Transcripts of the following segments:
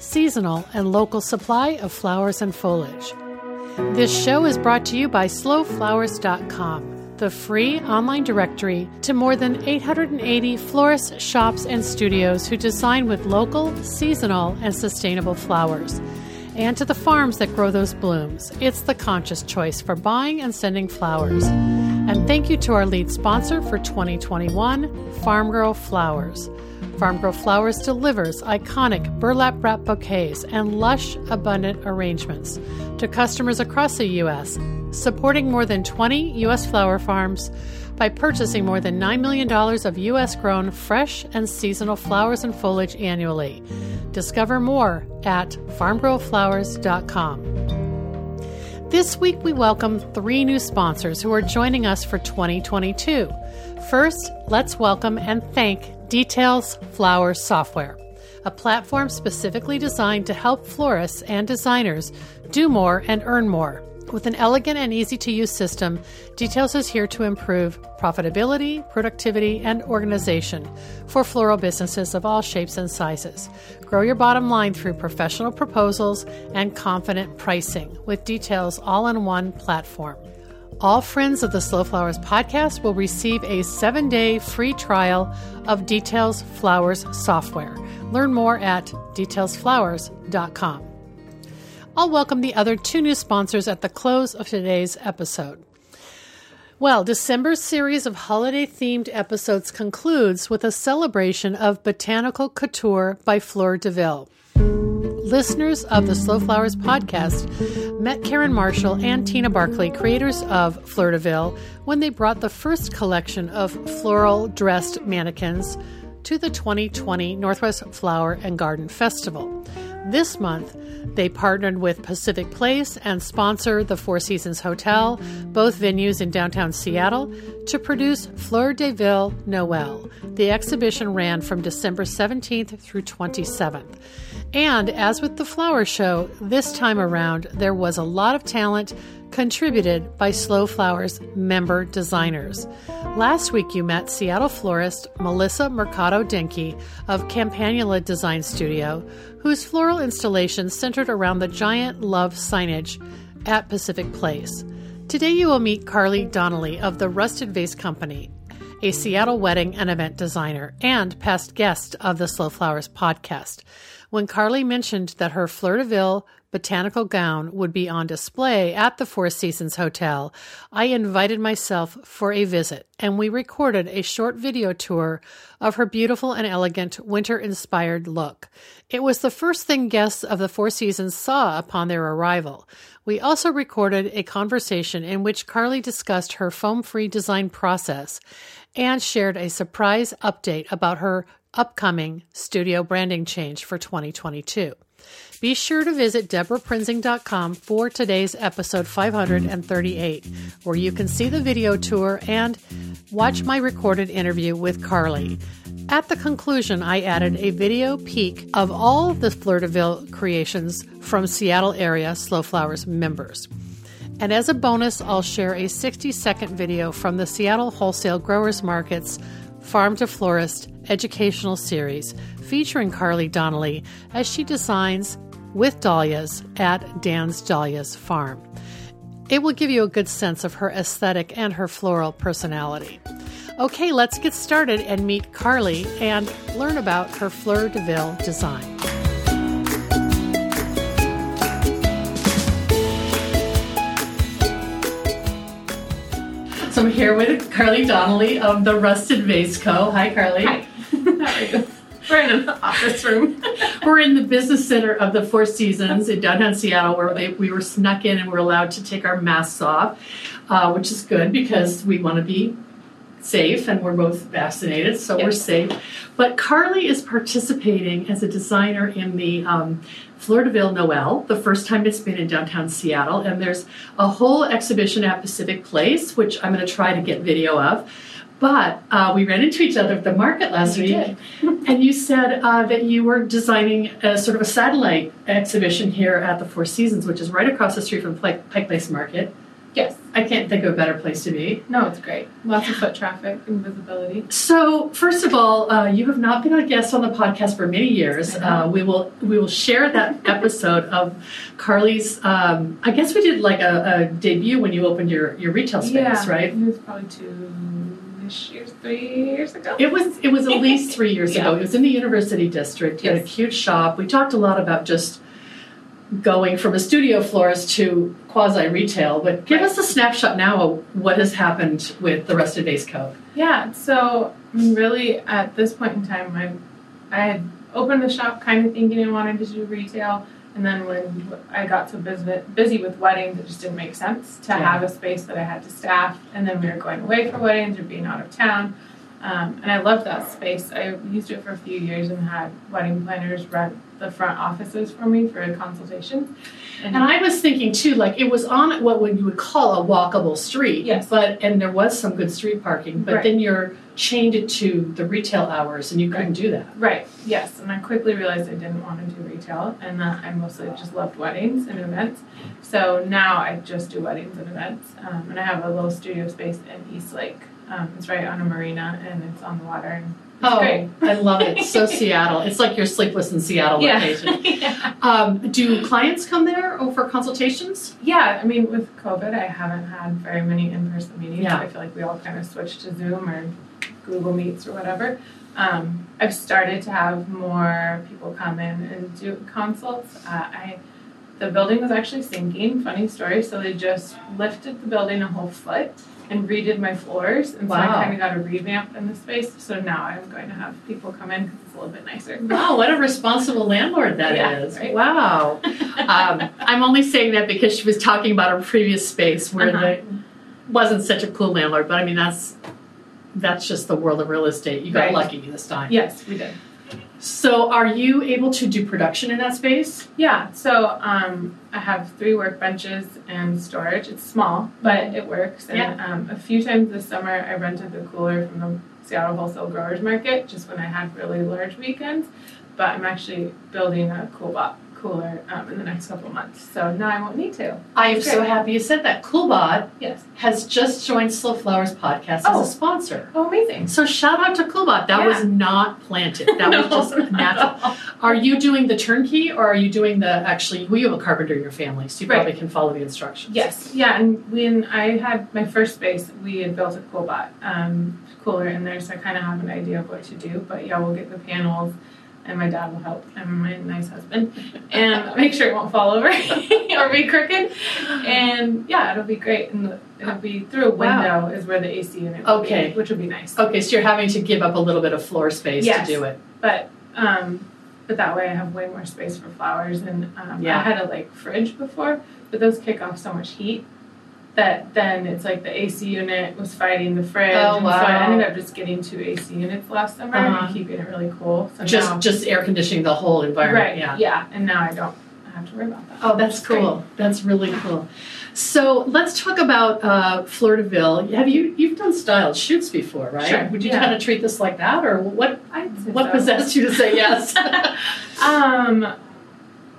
seasonal, and local supply of flowers and foliage. This show is brought to you by slowflowers.com, the free online directory to more than 880 florists, shops, and studios who design with local, seasonal, and sustainable flowers. And to the farms that grow those blooms. It's the conscious choice for buying and sending flowers. And thank you to our lead sponsor for 2021, Farm Girl Flowers. Farm Girl Flowers delivers iconic burlap wrap bouquets and lush, abundant arrangements to customers across the U.S., supporting more than 20 U.S. flower farms by purchasing more than $9 million of U.S. grown fresh and seasonal flowers and foliage annually. Discover more at farmgirlflowers.com. This week, we welcome three new sponsors who are joining us for 2022. First, let's welcome and thank Details Flower Software, a platform specifically designed to help florists and designers do more and earn more. With an elegant and easy to use system, Details is here to improve profitability, productivity, and organization for floral businesses of all shapes and sizes. Grow your bottom line through professional proposals and confident pricing with Details all in one platform. All friends of the Slow Flowers podcast will receive a seven day free trial of Details Flowers software. Learn more at detailsflowers.com. I'll welcome the other two new sponsors at the close of today's episode. Well, December's series of holiday themed episodes concludes with a celebration of Botanical Couture by Fleur de Ville. Listeners of the Slow Flowers podcast met Karen Marshall and Tina Barkley, creators of Fleur de Ville, when they brought the first collection of floral dressed mannequins to the 2020 Northwest Flower and Garden Festival. This month, they partnered with Pacific Place and sponsor the Four Seasons Hotel, both venues in downtown Seattle, to produce Fleur de Ville Noel. The exhibition ran from December 17th through 27th. And as with the flower show, this time around there was a lot of talent contributed by Slow Flowers member designers. Last week you met Seattle florist Melissa Mercado Denke of Campanula Design Studio, whose floral installation centered around the giant love signage at Pacific Place. Today you will meet Carly Donnelly of the Rusted Vase Company, a Seattle wedding and event designer and past guest of the Slow Flowers podcast. When Carly mentioned that her Fleur de Ville botanical gown would be on display at the Four Seasons Hotel, I invited myself for a visit and we recorded a short video tour of her beautiful and elegant winter inspired look. It was the first thing guests of the Four Seasons saw upon their arrival. We also recorded a conversation in which Carly discussed her foam free design process and shared a surprise update about her upcoming studio branding change for 2022. Be sure to visit deborahprinzing.com for today's episode 538, where you can see the video tour and watch my recorded interview with Carly. At the conclusion, I added a video peek of all the Fleur de Ville creations from Seattle area Slow Flowers members. And as a bonus, I'll share a 60 second video from the Seattle Wholesale Growers Market's Farm to Florist educational series featuring Carly Donnelly as she designs with dahlias at Dan's Dahlias Farm. It will give you a good sense of her aesthetic and her floral personality. Okay, let's get started and meet Carly and learn about her Fleur de Ville design. So I'm here with Carly Donnelly of the Rusted Vase Co. Hi, Carly. Hi. How are you? We're in an office room. we're in the business center of the Four Seasons in downtown Seattle, where they, we were snuck in and we're allowed to take our masks off, uh, which is good because we want to be safe and we're both vaccinated, so we're safe. But Carly is participating as a designer in the um, Fleur de Ville Noel, the first time it's been in downtown Seattle. And there's a whole exhibition at Pacific Place, which I'm going to try to get video of. But uh, we ran into each other at the market last We week, did. and you said uh, that you were designing a sort of a satellite exhibition here at the Four Seasons, which is right across the street from Pike, Pike Place Market. Yes. I can't think of a better place to be. No, it's great. Lots of foot traffic and visibility. So, first of all, uh, you have not been a guest on the podcast for many years. Uh, we will we will share that episode of Carly's. Um, I guess we did like a, a debut when you opened your your retail space, yeah, right? It was probably two ish years, three years ago. It was it was at least three years ago. Yeah. It was in the University District. You had a cute shop. We talked a lot about just going from a studio florist to quasi retail. But give Right. us a snapshot now of what has happened with the Rusted Vase Co. Yeah, so really at this point in time, I, I had opened the shop kind of thinking I wanted to do retail, and then when I got so busy, busy with weddings, it just didn't make sense to Yeah. have a space that I had to staff, and then we were going away for weddings or being out of town. Um, and I loved that space. I used it for a few years and had wedding planners rent the front offices for me for a consultation. And I was thinking too, like it was on what would you would call a walkable street. Yes. But and there was some good street parking, but Right. then you're chained it to the retail hours, and you couldn't do that. Right, yes, and I quickly realized I didn't want to do retail and that I mostly just loved weddings and events. So now I just do weddings and events. Um, and I have a little studio space in East Lake. Um, it's right on a marina and it's on the water and oh, great. I love it. So Seattle. It's like your sleepless in Seattle Yeah. location. yeah. Um, do clients come there or for consultations? Yeah, I mean, with COVID, I haven't had very many in person meetings. Yeah. I feel like we all kind of switched to Zoom or Google Meets or whatever. Um, I've started to have more people come in and do consults. Uh, I, the building was actually sinking. Funny story. So they just lifted the building a whole foot and redid my floors, and so I kind of got a revamp in the space. So now I'm going to have people come in because it's a little bit nicer. Wow, what a responsible landlord that is! Yeah, right? Wow. um, I'm only saying that because she was talking about her previous space where Uh-huh. the wasn't such a cool landlord, but I mean that's that's just the world of real estate. You got Right. lucky this time. Yes, we did. So, are you able to do production in that space? Yeah, so um, I have three workbenches and storage. It's small, but it works. And Yeah. um, a few times this summer, I rented the cooler from the Seattle Wholesale Growers Market just when I had really large weekends. But I'm actually building a Coolbot cooler um, in the next couple months, so now I won't need to. I am so happy you said that. Coolbot Yes. has just joined Slow Flowers podcast Oh. as a sponsor. Oh, amazing. So shout out to Coolbot. That Yeah. was not planted. That was just natural. Are you doing the turnkey or are you doing the actually? We have a carpenter in your family, so you Right. probably can follow the instructions. Yes, yeah, and when I had my first space, we had built a coolbot um, cooler in there, so I kind of have an idea of what to do. But yeah, we'll get the panels, and my dad will help, and my nice husband, and make sure it won't fall over or be crooked. And yeah, it'll be great, and it'll be through a Wow. window is where the AC unit will Okay. be, which will be nice. Okay, so you're having to give up a little bit of floor space Yes. to do it. But um, but that way I have way more space for flowers, and um, Yeah. I had a like fridge before, but those kick off so much heat that then it's like the AC unit was fighting the fridge, Oh, and so I ended up just getting two AC units last summer Uh-huh. and keeping it really cool. So Just now, just air conditioning the whole environment. right, Yeah. yeah, and now I don't have to worry about that. Oh, that's It's great. cool. That's really cool. So let's talk about uh, Fleur de Ville. Have you you've done styled shoots before, right? Sure, Would you yeah. kind of treat this like that, or what? What so. possessed you to say yes? Um,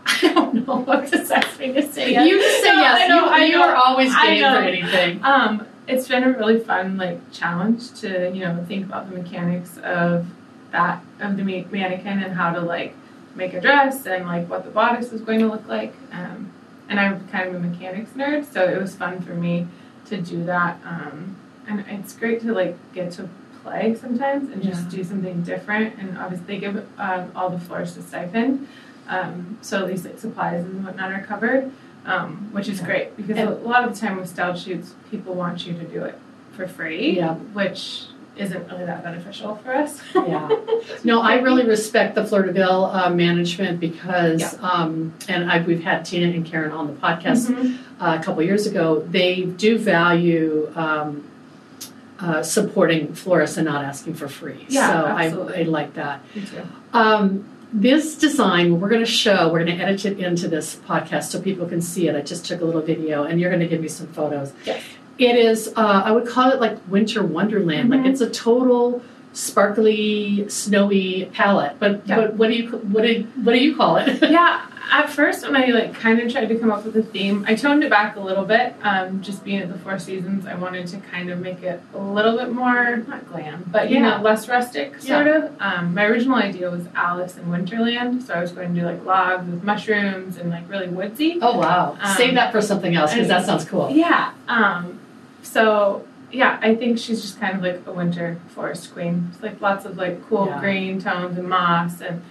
I don't know what possessed me to say yes. You just say No, yes. I know, you I you know. are always game for anything. Um, it's been a really fun like challenge to you know think about the mechanics of that of the mannequin and how to like make a dress and like what the bodice is going to look like. Um, and I'm kind of a mechanics nerd, so it was fun for me to do that. Um, and it's great to like get to play sometimes and just Yeah. do something different. And obviously, they give um, all the florists a stipend, um, so at least like supplies and whatnot are covered um, which is great because And- a lot of the time with style shoots, people want you to do it for free, Yeah. which isn't really that beneficial for us. Yeah. No, I really respect the Fleur de Ville uh, management because, Yeah. um, and I, we've had Tina and Karen on the podcast Mhm. uh, a couple years ago. They do value um, uh, supporting florists and not asking for free. Yeah, so absolutely. I, I like that. Me too. Um, this design, we're going to show, we're going to edit it into this podcast so people can see it. I just took a little video and you're going to give me some photos. Yes. It is, uh, I would call it like winter wonderland. Mhm. Like it's a total sparkly, snowy palette. But, Yeah. but what do you what do what do you call it? yeah, at first when I like kind of tried to come up with a theme, I toned it back a little bit. Um, just being at the Four Seasons, I wanted to kind of make it a little bit more not glam, but you Yeah. know less rustic sort of. Um, my original idea was Alice in Winterland, so I was going to do like logs with mushrooms and like really woodsy. oh wow! Um, Save that for something else because that sounds cool. Yeah. Um, so yeah, I think she's just kind of like a winter forest queen. It's like lots of like cool Yeah. green tones and moss and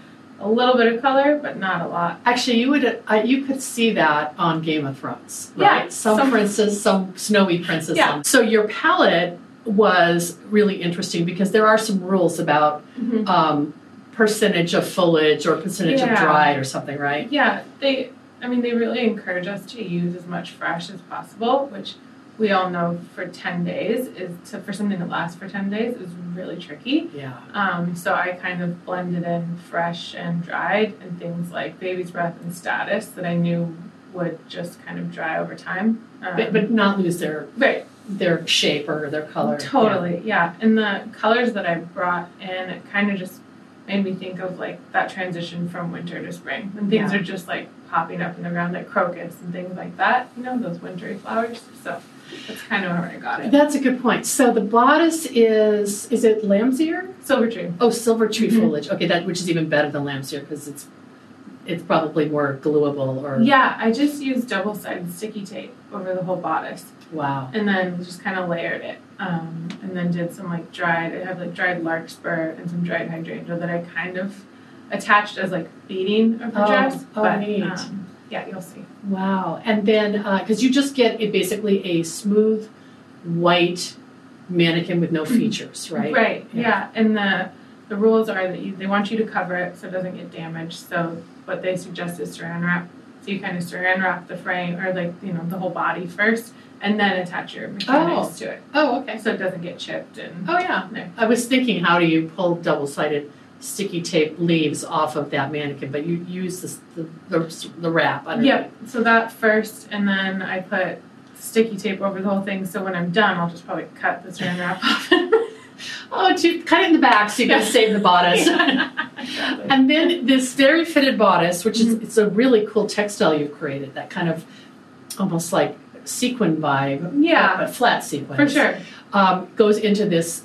a little bit of color, but not a lot. Actually, you would uh, you could see that on Game of Thrones, Yeah, right? some, some- princes, some snowy princess. Yeah. So your palette was really interesting because there are some rules about um, percentage of foliage or percentage of Yeah. dried or something, right? Yeah, they. I mean, they really encourage us to use as much fresh as possible, which we all know for ten days is to for something that lasts for ten days is really tricky. Yeah. Um, so I kind of blended in fresh and dried and things like baby's breath and statice that I knew would just kind of dry over time. Um, But, but not lose their right, their shape or their color. totally, yeah. And the colors that I brought in, it kind of just made me think of like that transition from winter to spring. when things Yeah. are just like popping up in the ground, like crocus and things like that. You know, those wintry flowers. So that's kind of where I got it. That's a good point. So the bodice is is it lamb's ear? Silver tree. Oh, silver tree Mhm. foliage. Okay, that which is even better than lamb's ear because it's it's probably more glueable or Yeah, I just used double sided sticky tape over the whole bodice. wow. and then just kind of layered it um, and then did some like dried i have like dried larkspur and some dried hydrangea that i kind of attached as like beading of the Oh, dress oh, but neat. Um, yeah you'll see Wow. And then, uh, because you just get a, basically a smooth white mannequin with no mm-hmm. features, right? right Yeah. yeah. and the the rules are that you, they want you to cover it so it doesn't get damaged so what they suggest is saran wrap so you kind of saran wrap the frame or like you know the whole body first and then attach your mechanics oh. to it Oh, okay. so it doesn't get chipped and Oh, yeah. No. I was thinking, how do you pull double sided sticky tape leaves off of that mannequin? But you use this, the, the, the wrap underneath. Yep. So that first, and then I put sticky tape over the whole thing. So when I'm done, I'll just probably cut the saran wrap off. Oh, to cut it in the back so you can save the bodice. Exactly. And then this very fitted bodice, which is Mm-hmm. it's a really cool textile you've created, that kind of almost like sequin vibe, Yeah. but flat sequin. For sure. Um, goes into this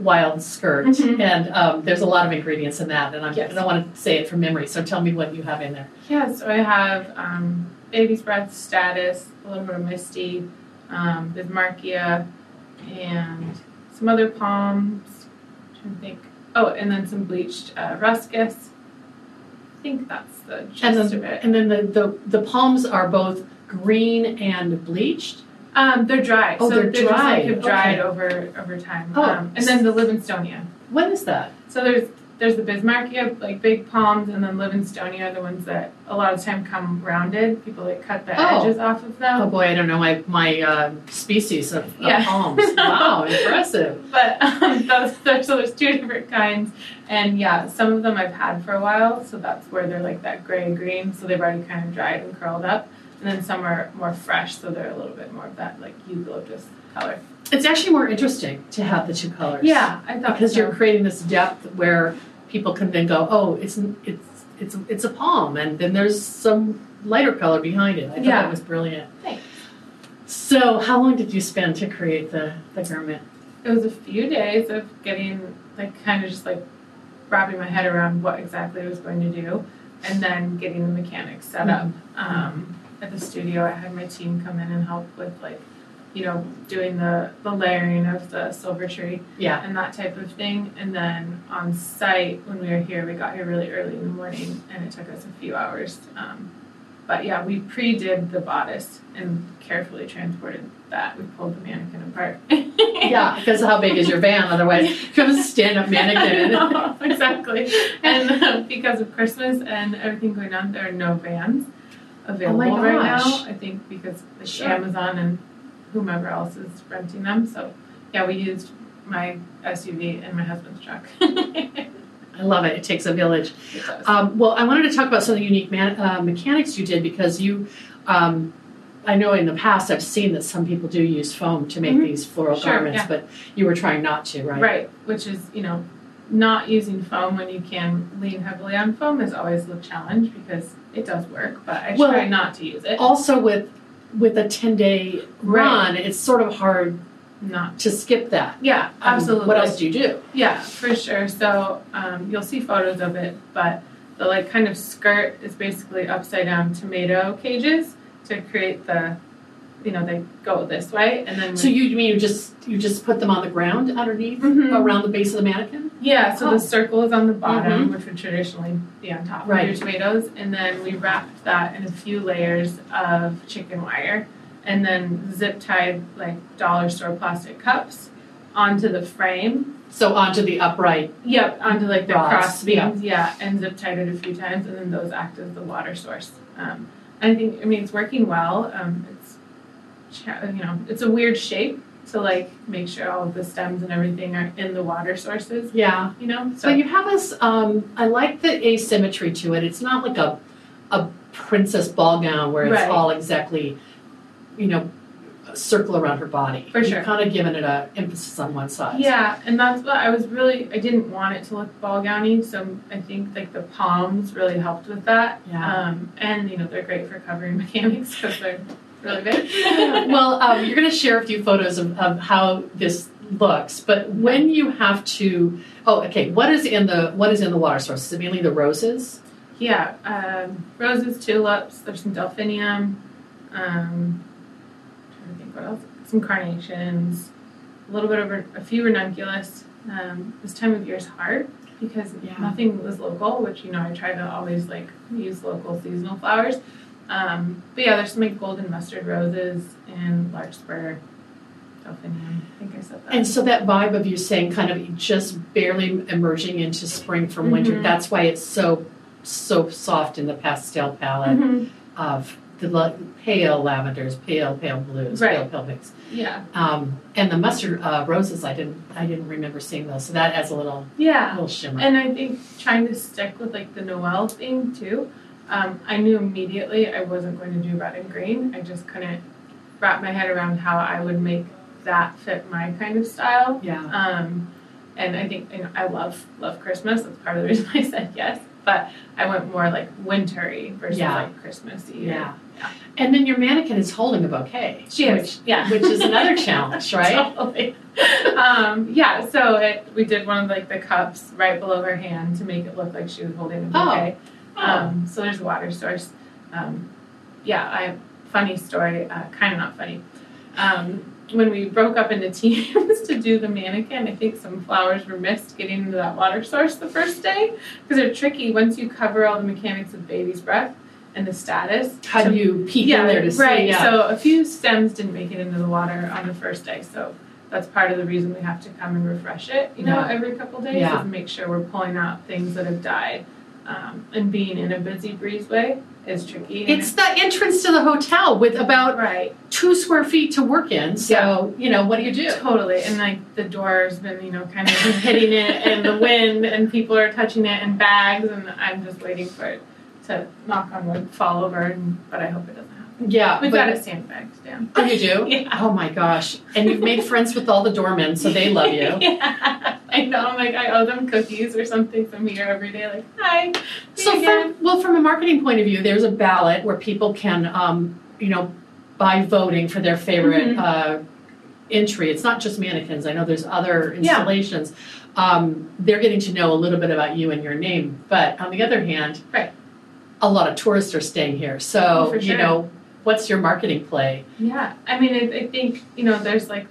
wild skirt, Mhm. and um, there's a lot of ingredients in that, and I'm, Yes. I don't want to say it from memory, so tell me what you have in there. Yeah. So I have um, baby's breath statice, a little bit of misty, um, bismarckia, and some other palms. i trying to think. Oh, and then some bleached uh, ruscus. I think that's the gist And of then, it. and then the, the, the palms are both green and bleached. Um, they're dry. Oh, so they're just like dried. have dried Okay. over over time. Oh. Um, and then the Livingstonia. When is that? So there's there's the Bismarckia, like big palms, and then Livingstonia, are the ones that a lot of time come rounded. People like cut the Oh. edges off of them. Oh boy, I don't know my my uh, species of, of Yeah. palms. wow, impressive. But um, those, there's, so there's two different kinds, and yeah, some of them I've had for a while, so that's where they're like that gray green, so they've already kind of dried and curled up, and then some are more fresh, so they're a little bit more of that like eucalyptus color. It's actually more interesting to have the two colors. Yeah, I thought because so. you're creating this depth where people can then go, oh, it's it's it's it's a palm, and then there's some lighter color behind it. I thought Yeah. that was brilliant. Thanks. So, how long did you spend to create the the garment? It was a few days of getting like kind of just like wrapping my head around what exactly I was going to do, and then getting the mechanics set up. Um, at the studio, I had my team come in and help with like, you know, doing the the layering of the silver tree Yeah. and that type of thing. And then on site, when we were here, we got here really early in the morning, and it took us a few hours. Um, but yeah, we pre-did the bodice and carefully transported that. We pulled the mannequin apart. Yeah, because how big is your van? Otherwise, you have a stand-up mannequin. No, exactly. And uh, because of Christmas and everything going on, there are no vans available Oh my right now. gosh. I think because Sure. Amazon and whomever else is renting them. So yeah, we used my SUV and my husband's truck. I love it. It takes a village. Does. Um, well, I wanted to talk about some of the unique man, uh, mechanics you did because you, um, I know in the past I've seen that some people do use foam to make Mhm. these floral Sure, garments, yeah. but you were trying not to, right? Right, which is, you know, not using foam when you can lean heavily on foam is always the challenge because it does work, but I Well- try not to use it. Also, with with a ten day Right. run, it's sort of hard Not. to skip that. Yeah, Um, absolutely. what else do you do? Yeah, for sure. So um, you'll see photos of it, but the like kind of skirt is basically upside down tomato cages to create the, you know, they go this way and then. So you, you mean you just you just put them on the ground underneath Mhm. around the base of the mannequin? Yeah, so Oh. the circle is on the bottom, Mhm. which would traditionally be on top Right. of your tomatoes, and then we wrapped that in a few layers of chicken wire, and then zip tied like dollar store plastic cups onto the frame. So onto the upright. Yep, onto like the Rods, cross beams, yeah. and zip tied it a few times, and then those act as the water source. Um, I think, I mean, it's working well. Um, you know, it's a weird shape to like make sure all of the stems and everything are in the water sources. Yeah. You know, so So you have this Um, I like the asymmetry to it. It's not like a a princess ball gown where it's Right. all exactly, you know, a circle around her body. For sure. You've kind of given it a emphasis on one side. Yeah, and that's what I was really. I didn't want it to look ball gowny, so I think like the palms really helped with that. Yeah. Um, and you know they're great for covering mechanics because they're really big. well, um, you're going to share a few photos of, of how this looks, but when you have to, oh, okay, what is in the what is in the water source? Is it mainly the roses? yeah, um, roses, tulips. There's some delphinium. Um, trying to think what else. Some carnations. A little bit of a, a few ranunculus. Um, this time of year is hard because Yeah. nothing was local, which you know I try to always like use local seasonal flowers. Um, but yeah, there's some like golden mustard roses and larkspur, delphinium. I think I said that. And so that vibe of you saying kind of just barely emerging into spring from winter, Mhm. that's why it's so so soft in the pastel palette Mhm. of the la- pale lavenders, pale pale blues, Right. pale pale pinks, Yeah, um, and the mustard uh, roses. I didn't I didn't remember seeing those, so that adds a little yeah. little shimmer. And I think trying to stick with like the Noel theme too. Um, I knew immediately I wasn't going to do red and green. I just couldn't wrap my head around how I would make that fit my kind of style. yeah, Um, and I think you know, I love love Christmas. That's part of the reason I said yes. But I went more like wintry versus Yeah. like Christmassy. yeah, yeah. And then your mannequin is holding a bouquet. She is, which, yeah. which is another challenge, right? Totally. um, yeah, so it, we did one of like the cups right below her hand to make it look like she was holding a bouquet. Oh. Um, so there's a water source. Um, yeah, I funny story, uh, kind of not funny. Um, when we broke up into teams to do the mannequin, I think some flowers were missed getting into that water source the first day because they're tricky once you cover all the mechanics of baby's breath and the statice. How do you peek yeah, in there to right. see? Yeah. So a few stems didn't make it into the water on the first day, so that's part of the reason we have to come and refresh it. You know, Yeah. every couple days Yeah. is make sure we're pulling out things that have died. Um, and being in a busy breezeway is tricky. it's the entrance to the hotel with about right, two square feet to work in. So you know, what do you do? totally. And like the door's been, you know, kind of hitting it, and the wind, and people are touching it, and bags, and I'm just waiting for it to knock on wood, fall over. And, but I hope it doesn't. Yeah, We've got it sandbagged down. Oh, you do? Yeah. Oh my gosh! And you've made friends with all the doormen, so they love you. yeah, I know. I'm like, I owe them cookies or something. So I'm here every day, like, hi. So, from, well, from a marketing point of view, there's a ballot where people can, um, you know, by voting for their favorite Mhm. uh, entry. It's not just mannequins. I know there's other Yeah. installations. Um, they're getting to know a little bit about you and your name. But on the other hand, Right. a lot of tourists are staying here. So, Oh, for you know, what's your marketing play? Yeah, I mean, I, I think you know, there's like,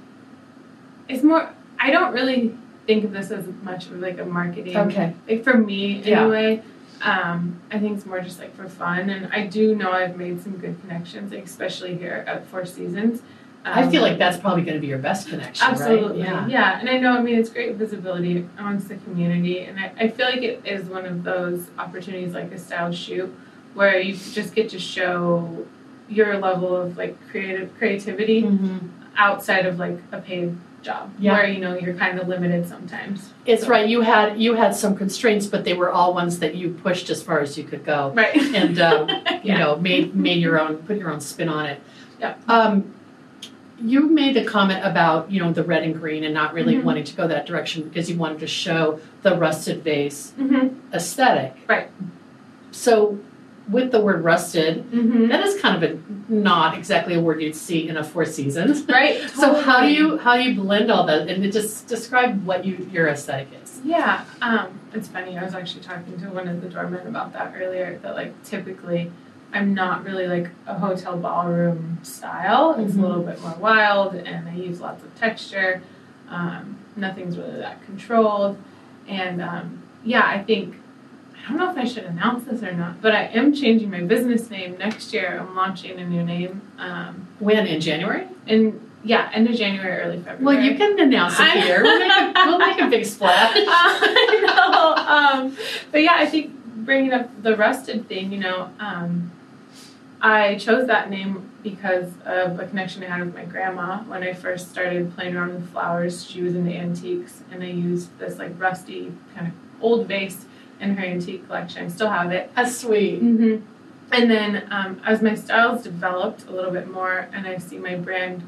it's more. I don't really think of this as much of like a marketing. Okay. Like for me, Yeah. anyway. Um, I think it's more just like for fun, and I do know I've made some good connections, like, especially here at Four Seasons. I Um, feel like that's probably going to be your best connection, Absolutely. right? Yeah. And I know, I mean, it's great visibility amongst the community. And I, I feel like it is one of those opportunities like a style shoot where you just get to show your level of like creative creativity Mhm. outside of like a paid job Yeah. where you know you're kind of limited sometimes. It's So- right. You had you had some constraints, but they were all ones that you pushed as far as you could go, Right. and um, you know made made your own put your own spin on it. Yep. Um, you made the comment about you know the red and green and not really Mhm. wanting to go that direction because you wanted to show the rusted vase hmm aesthetic. Right. So with the word rusted, hmm that is kind of a not exactly a word you'd see in a Four Seasons. Right. So how do you how do you blend all that and just describe what you your aesthetic is? Yeah, um, it's funny. I was actually talking to one of the doormen about that earlier. That like typically, I'm not really like a hotel ballroom style. It's Mhm. a little bit more wild, and I use lots of texture. Um, nothing's really that controlled, and um, yeah, I think I don't know if I should announce this or not, but I am changing my business name next year. I'm launching a new name, um, When in January? in yeah, end of January, early February. Well, you can announce it here. We'll make a, we'll make a big splash. I know. Um, but yeah, I think bringing up the rusted thing, you know, um, I chose that name because of a connection I had with my grandma when I first started playing around with flowers. She was into antiques, and I used this like rusty kind of old vase in her antique collection. I still have it. That's sweet. Mm-hmm. And then um, as my styles developed a little bit more, and I see my brand,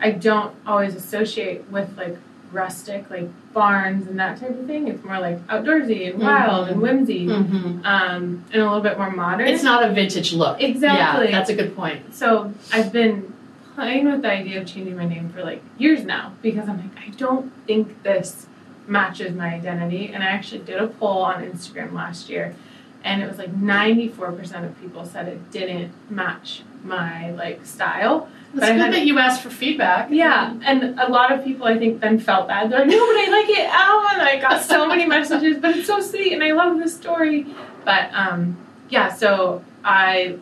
I don't always associate with like rustic, like barns and that type of thing. It's more like outdoorsy and wild Mhm. and whimsy, Mm-hmm. um, and a little bit more modern. It's not a vintage look. Exactly. Yeah, that's a good point. so I've been playing with the idea of changing my name for like years now because I'm like, I don't think this matches my identity. And I actually did a poll on Instagram last year, and it was like 94% of people said it didn't match my like style. It's good had- that you asked for feedback. Yeah, and a lot of people I think then felt bad. They're like, no, but I like it, Al, and I got so many messages, but it's so sweet, and I love the story. But um, yeah, so I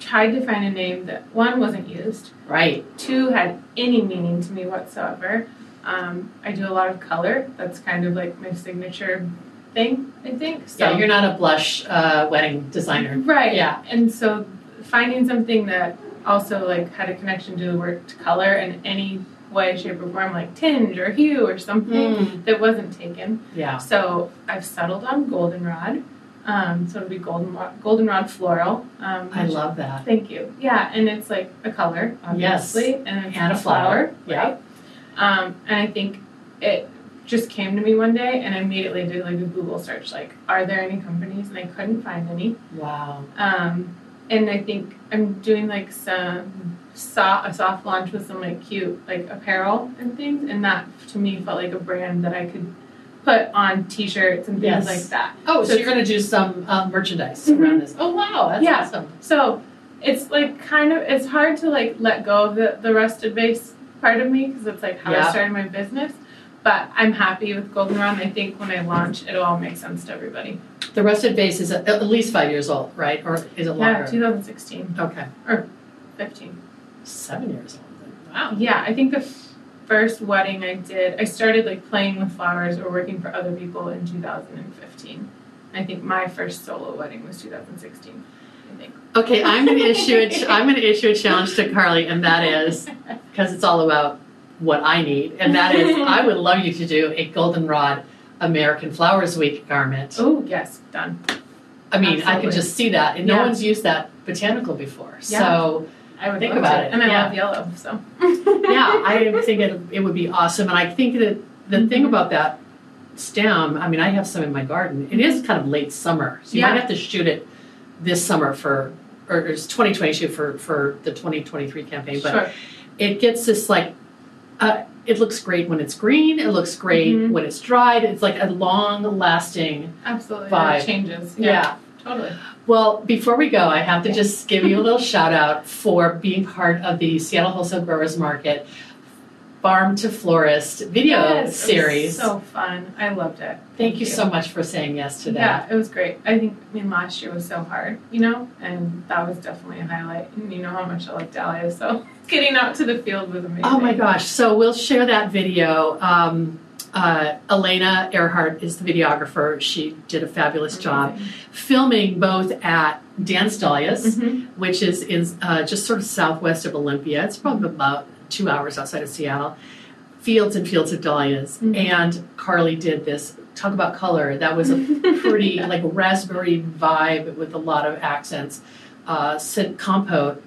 tried to find a name that one wasn't used, Right. two had any meaning to me whatsoever. Um, I do a lot of color. That's kind of like my signature thing, I think. So Yeah, you're not a blush uh, wedding designer. Right. Yeah. And so finding something that also like had a connection to the word color in any way, shape, or form, like tinge or hue or something Mm. that wasn't taken. Yeah. So I've settled on goldenrod. Um, so it'll be golden goldenrod floral. Um, I love that. Thank you. Yeah, and it's like a color, Yes. obviously, and it's And a flower. right? Um, and I think it just came to me one day, and I immediately did like a Google search, like, are there any companies? And I couldn't find any. Wow. Um, and I think I'm doing like some so- a soft launch with some like cute like apparel and things, and that to me felt like a brand that I could put on T-shirts and Yes. things like that. Oh, so, So you're going to do some um, merchandise Mhm. around this. Oh, wow. That's Yeah. awesome. So it's like kind of it's hard to like let go of the the rusted vase part of me because it's like how Yeah. I started my business. But I'm happy with Goldenrod. and I think when I launch, it'll all make sense to everybody. The rusted vase is at at least five years old, right? Or is it longer? Yeah, 2016, Okay. Or 15. Seven years old. Wow. Yeah, I think the first wedding I did, I started like playing with flowers or working for other people in 2015. I think my first solo wedding was 2016. Okay, I'm going to issue a ch- I'm going to issue a challenge to Carly, and that is because it's all about what I need, and that is I would love you to do a goldenrod American Flowers Week garment. Oh yes, done. I mean, I can just see that, and no one's used that botanical before. Yeah. So I would Think about to. it, and I yeah. love yellow. So yeah, I think it it would be awesome, and I think that the thing Mm-hmm. about that stem, I mean, I have some in my garden. It is kind of late summer, so you might have to shoot it this summer for. Or it's 2022 for, for the 2023 campaign, but sure. it gets this like uh, it looks great when it's green it looks great Mhm. when it's dried it's like a long lasting Absolutely. vibe. It changes. yeah. Totally. well before we go i have to just give you a little shout out for being part of the seattle wholesale growers market farm to florist video Yes, series so fun. I loved it. thank you so much for saying yes to that Yeah, it was great. I think, I mean, last year was so hard, you know, and that was definitely a highlight. And you know how much I like Dahlia, so getting out to the field was amazing. Oh my gosh. So we'll share that video. Um, uh, Elena Earhart is the videographer. She did a fabulous job filming both at Dan's Dahlias, hmm which is in uh, just sort of southwest of Olympia. It's probably about two hours outside of Seattle. fields and fields of dahlias, Mhm. and Carly did this. Talk about color. That was a pretty like raspberry vibe with a lot of accents. Uh, scent compote,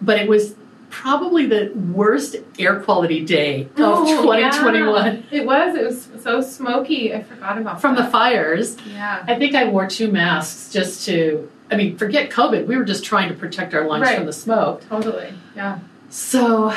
but it was probably the worst air quality day of Oh, 2021 yeah. It was. It was so smoky. I forgot about from the fires. Yeah. I think I wore two masks just to. I mean, forget COVID. We were just trying to protect our lungs Right. from the smoke. Totally. Yeah. So,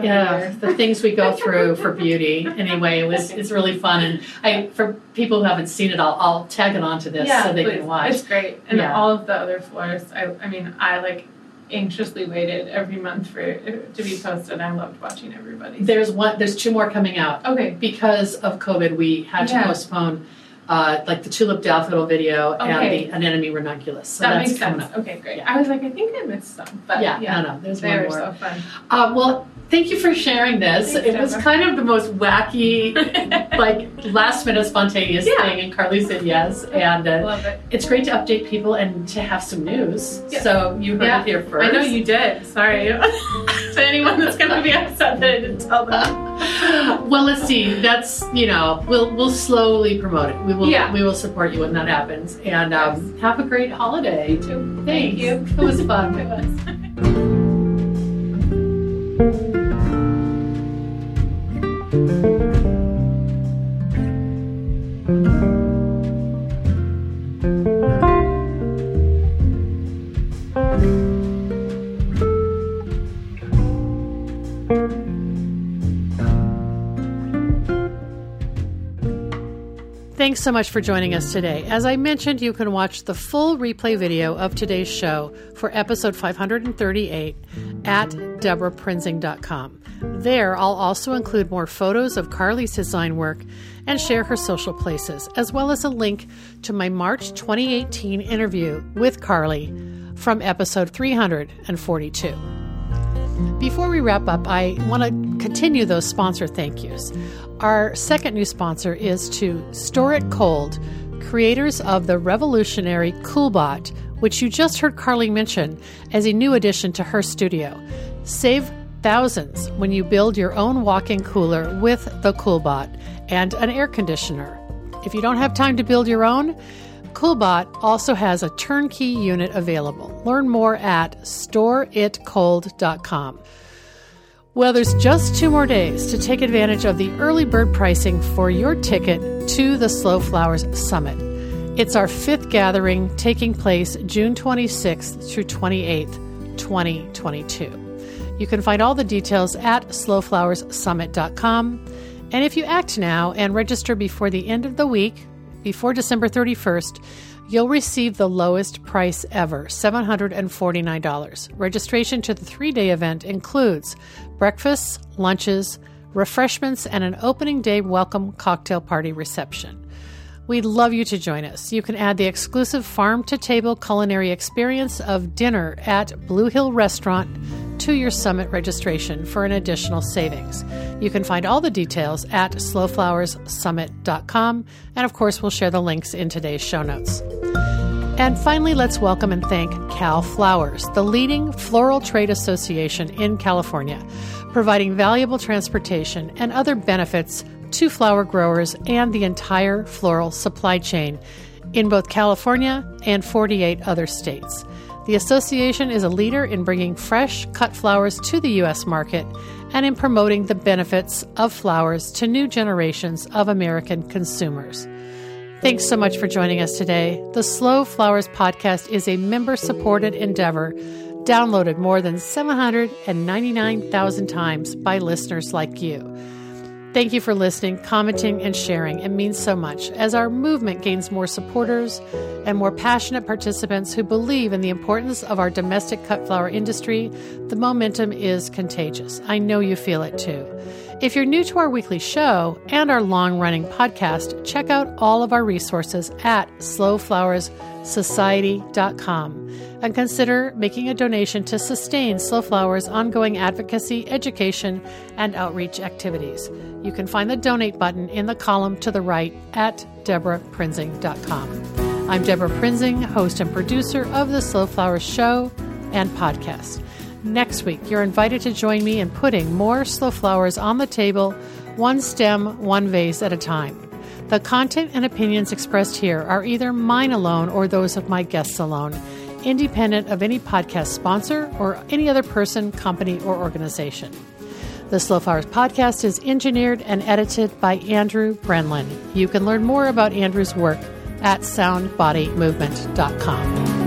yeah, the things we go through for beauty. Anyway, it was it's really fun, and I for people who haven't seen it, I'll, I'll tag it onto this yeah, so they please. can watch. It's great, and Yeah. all of the other floors. I, I mean, I like anxiously waited every month for it to be posted. I loved watching everybody. There's one. There's two more coming out Okay. because of COVID. We had to Yeah. postpone. Uh, like the tulip daffodil video Okay. and the anemone ranunculus. So that that's makes sense. up. Okay, great. I was like, I think I missed some, but Yeah, yeah, no, no, there's they one were more. so fun. Uh, well, thank you for sharing this. Thanks, it was Deborah. kind of the most wacky, like last minute spontaneous Yeah. thing, and Carly said yes. And uh, Love it. it's great to update people and to have some news. Yeah. So you heard Yeah. it here first. I know you did. Sorry anyone that's going to be upset that I didn't tell them. well, let's see. That's you know we'll we'll slowly promote it. We will Yeah. we will support you when that happens. And um, have a great holiday. too. Thanks. Thank you. It was fun. It was. Thanks so much for joining us today. As I mentioned, you can watch the full replay video of today's show for episode 538 at deborahprinzing.com. There, I'll also include more photos of Carly's design work and share her social places, as well as a link to my March 2018 interview with Carly from episode 342. Before we wrap up, I want to continue those sponsor thank yous. Our second new sponsor is to Store It Cold, creators of the revolutionary Coolbot, which you just heard Carly mention as a new addition to her studio. Save thousands when you build your own walk in cooler with the Coolbot and an air conditioner. If you don't have time to build your own, Coolbot also has a turnkey unit available. Learn more at storeitcold.com. Well, there's just two more days to take advantage of the early bird pricing for your ticket to the Slow Flowers Summit. It's our fifth gathering taking place June 26th through 28th, 2022. You can find all the details at slowflowerssummit.com. And if you act now and register before the end of the week, before December 31st, you'll receive the lowest price ever $749. Registration to the three day event includes breakfasts, lunches, refreshments, and an opening day welcome cocktail party reception. We'd love you to join us. You can add the exclusive farm to table culinary experience of dinner at Blue Hill Restaurant to your summit registration for an additional savings. You can find all the details at slowflowerssummit.com, and of course, we'll share the links in today's show notes. And finally, let's welcome and thank Cal Flowers, the leading floral trade association in California, providing valuable transportation and other benefits to flower growers and the entire floral supply chain in both California and 48 other states. The association is a leader in bringing fresh cut flowers to the U.S. market and in promoting the benefits of flowers to new generations of American consumers. Thanks so much for joining us today. The Slow Flowers podcast is a member supported endeavor, downloaded more than 799,000 times by listeners like you. Thank you for listening, commenting, and sharing. It means so much as our movement gains more supporters and more passionate participants who believe in the importance of our domestic cut flower industry. The momentum is contagious. I know you feel it too. If you're new to our weekly show and our long running podcast, check out all of our resources at slowflowerssociety.com and consider making a donation to sustain Slow Flowers' ongoing advocacy, education, and outreach activities. You can find the donate button in the column to the right at deborahprinzing.com. I'm Deborah Prinzing, host and producer of the Slow Flowers show and podcast. Next week, you're invited to join me in putting more slow flowers on the table, one stem, one vase at a time. The content and opinions expressed here are either mine alone or those of my guests alone, independent of any podcast sponsor or any other person, company, or organization. The Slow Flowers podcast is engineered and edited by Andrew Brenlin. You can learn more about Andrew's work at soundbodymovement.com.